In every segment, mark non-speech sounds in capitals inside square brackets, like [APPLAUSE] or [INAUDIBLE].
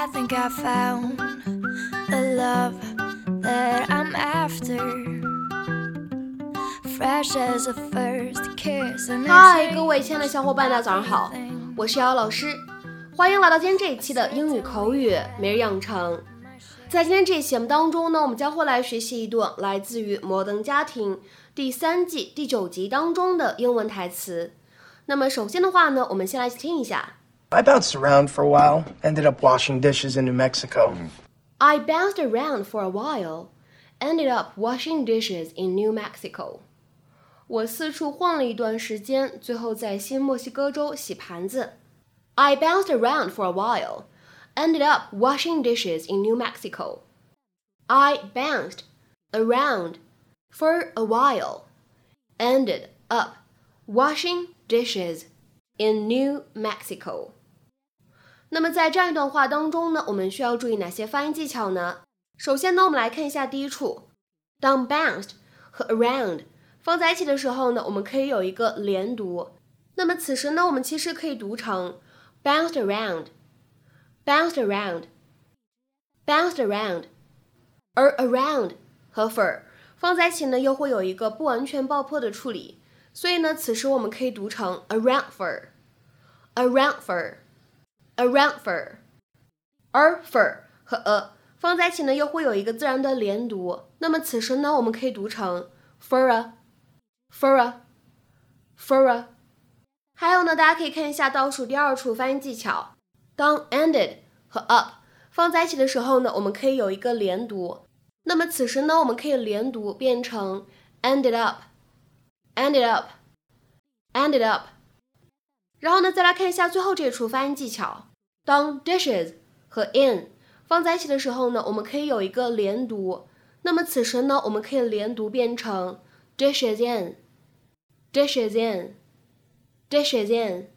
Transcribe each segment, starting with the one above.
I think I found the love that I'm after. Fresh as a first kiss. 嗨各位亲爱的小伙伴，大家早上好，我是瑶瑶老师，欢迎来到今天这一期的英语口语每日养成。在今天这一期节目当中呢，我们将会来学习一段来自于《摩登家庭》第三季第九集当中的英文台词。那么首先的话呢，我们先来听一下。I bounced around for a while, ended up washing dishes in New Mexico. I bounced around for a while, ended up washing dishes in New Mexico. 我四处晃了一段时间，最后在新墨西哥州洗盘子。I bounced around for a while, ended up washing dishes in New Mexico. I bounced around for a while, ended up washing dishes in New Mexico. 那么在这样一段话当中呢，我们需要注意哪些发音技巧呢？首先呢，我们来看一下第一处，当 bounced 和 around 放在一起的时候呢，我们可以有一个连读。那么此时呢，我们其实可以读成 bounced around，bounced around，bounced around，而 around 和 for 放在一起呢，又会有一个不完全爆破的处理，所以呢，此时我们可以读成 around for，around for。Around for，而 for 和 a 放在一起呢，又会有一个自然的连读。那么此时呢，我们可以读成 fur a fur a fur a。还有呢，大家可以看一下倒数第二处发音技巧，当 ended 和 up 放在一起的时候呢，我们可以有一个连读。那么此时呢，我们可以连读变成 ended up，ended up，ended up。然后呢，再来看一下最后这一处发音技巧。当 dishes 和 in 放在一起的时候呢，我们可以有一个连读。那么此时呢，我们可以连读变成 dishes in，dishes in，dishes in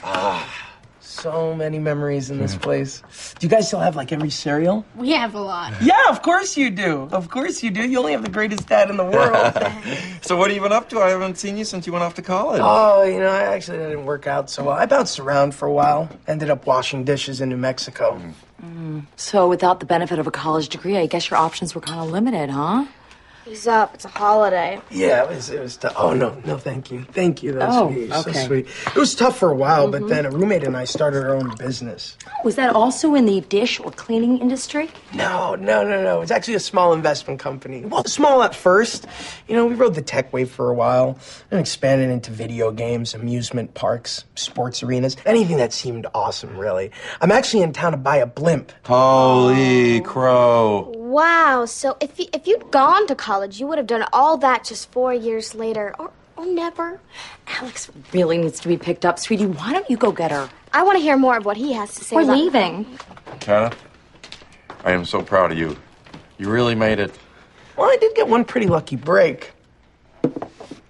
啊。So many memories in this hmm. place. Do you guys still have like every cereal? We have a lot. Yeah, of course you do. Of course you do. You only have the greatest dad in the world. [LAUGHS] So what have you been up to? I haven't seen you since you went off to college. oh, you know, I actually didn't work out so well. I bounced around for a while, ended up washing dishes in New Mexico. Mm. Mm. So, without the benefit of a college degree, I guess your options were kind of limited, huh? He's up. It's a holiday. Yeah, it was. It was. Tough. Oh no, no, thank you, thank you. That's Oh, sweet. So okay. sweet. It was tough for a while, but mm-hmm. then a roommate and I started our own business. Was that also in the dish or cleaning industry? No, no, no, no. It's actually a small investment company. Well, small at first. You know, we rode the tech wave for a while and expanded into video games, amusement parks, sports arenas, anything that seemed awesome, really. I'm actually in town to buy a blimp. Holy oh. crow. Wow. So if you, if you'd gone to college, you would have done all that just four years later, or or never. Alex really needs to be picked up. Sweetie, why don't you go get her? I want to hear more of what he has to say. We're about- leaving. Kenneth, I am so proud of you. You really made it. Well, I did get one pretty lucky break.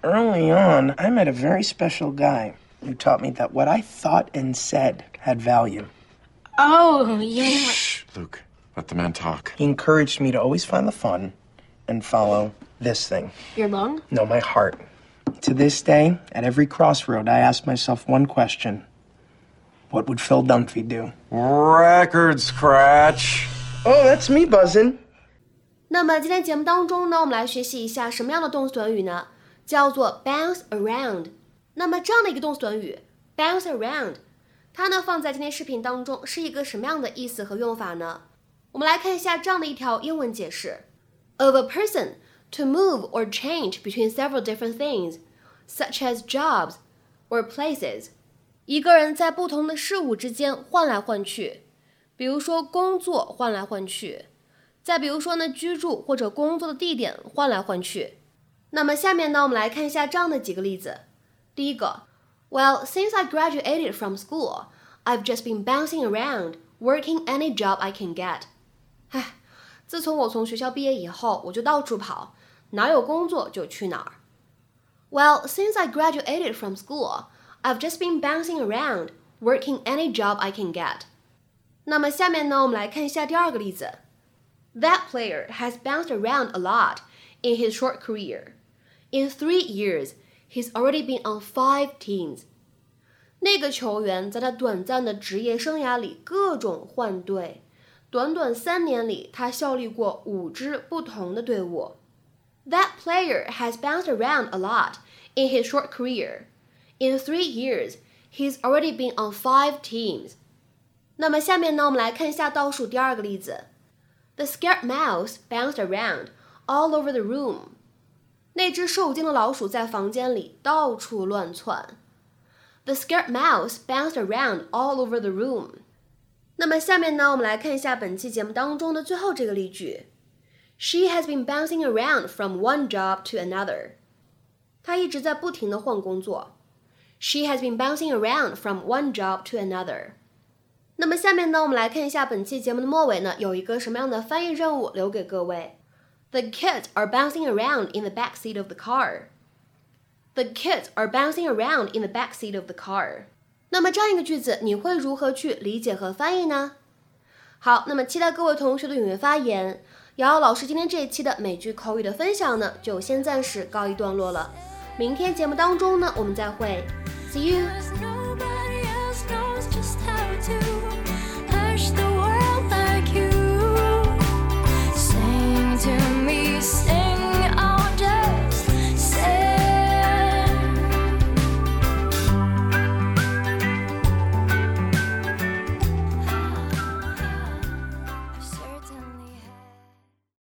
Early on, I met a very special guy who taught me that what I thought and said had value. Oh yeah. Shh, Luke. Let the man talk. He encouraged me to always find the fun and follow this thing. Your lung? No, my heart. To this day, at every crossroad, I ask myself one question What would Phil Dunphy do? Record scratch. Oh, that's me buzzing. 那么今天节目当中呢，我们来学习一下什么样的动词短语呢？叫做 bounce around。那么这样的一个动词短语 bounce around，它呢放在今天视频当中是一个什么样的意思和用法呢？ 我们来看一下这样的一条英文解释：of a person to move or change between several different things, such as jobs or places。一个人在不同的事物之间换来换去，比如说工作换来换去。再比如说呢，居住或者工作的地点换来换去。那么下面呢，我们来看一下这样的几个例子。第一个，Well, since I graduated from school, I've just been bouncing around, working any job I can get. 唉，自从我从学校毕业以后，我就到处跑，哪有工作就去哪儿。Well, since I graduated from school, I've just been bouncing around, working any job I can get. 那么下面呢，我们来看一下第二个例子。That player has bounced around a lot in his short career. In three years, he's already been on five teams. 那个球员在他短暂的职业生涯里各种换队，短短三年里，他效力过五支不同的队伍。That player has bounced around a lot in his short career. In three years, he's already been on five teams. 那么下面呢，我们来看一下倒数第二个例子。The scared mouse bounced around all over the room. 那只受惊的老鼠在房间里到处乱窜。The scared mouse bounced around all over the room. 那么下面呢，我们来看一下本期节目当中的最后这个例句。She has been bouncing around from one job to another. 她一直在不停的换工作。She has been bouncing around from one job to another. 那么下面呢，我们来看一下本期节目的末尾呢，有一个什么样的翻译任务留给各位。The kids are bouncing around in the back seat of the car. The kids are bouncing around in the back seat of the car. 那么这样一个句子，你会如何去理解和翻译呢？好，那么期待各位同学的踊跃发言。瑶瑶老师今天这一期的美剧口语的分享呢，就先暂时告一段落了。明天节目当中呢，我们再会。see you。